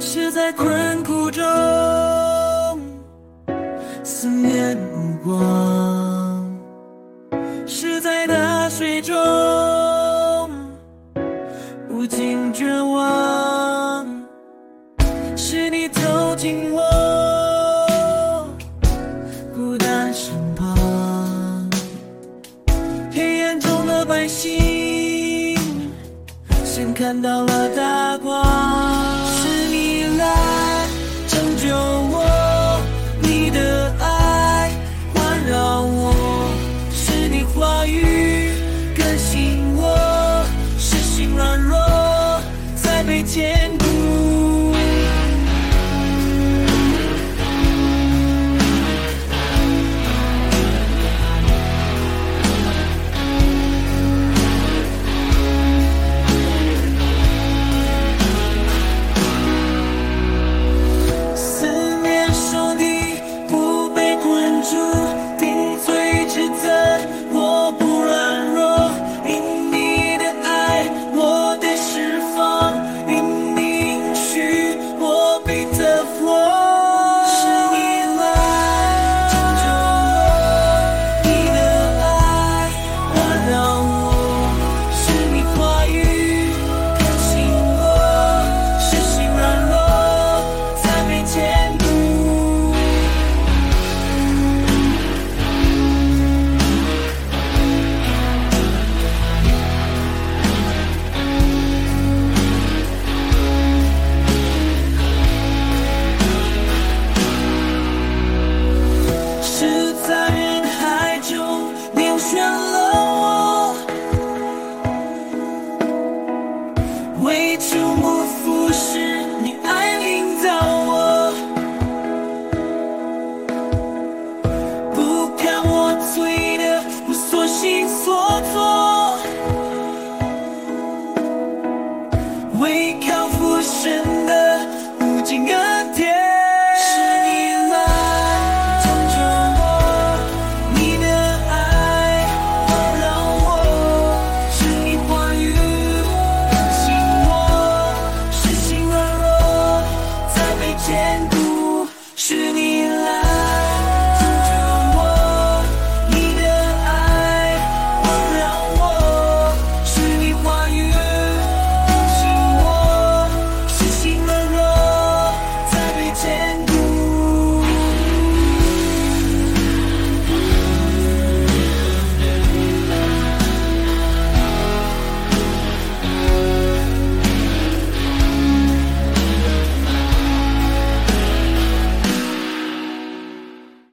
是在困苦中思念目光，是在大水中无尽绝望，是你走进我孤单身旁，黑暗中的百姓先看到了。为求莫负是你爱领导我，不看我醉的我所行所作，为靠父神。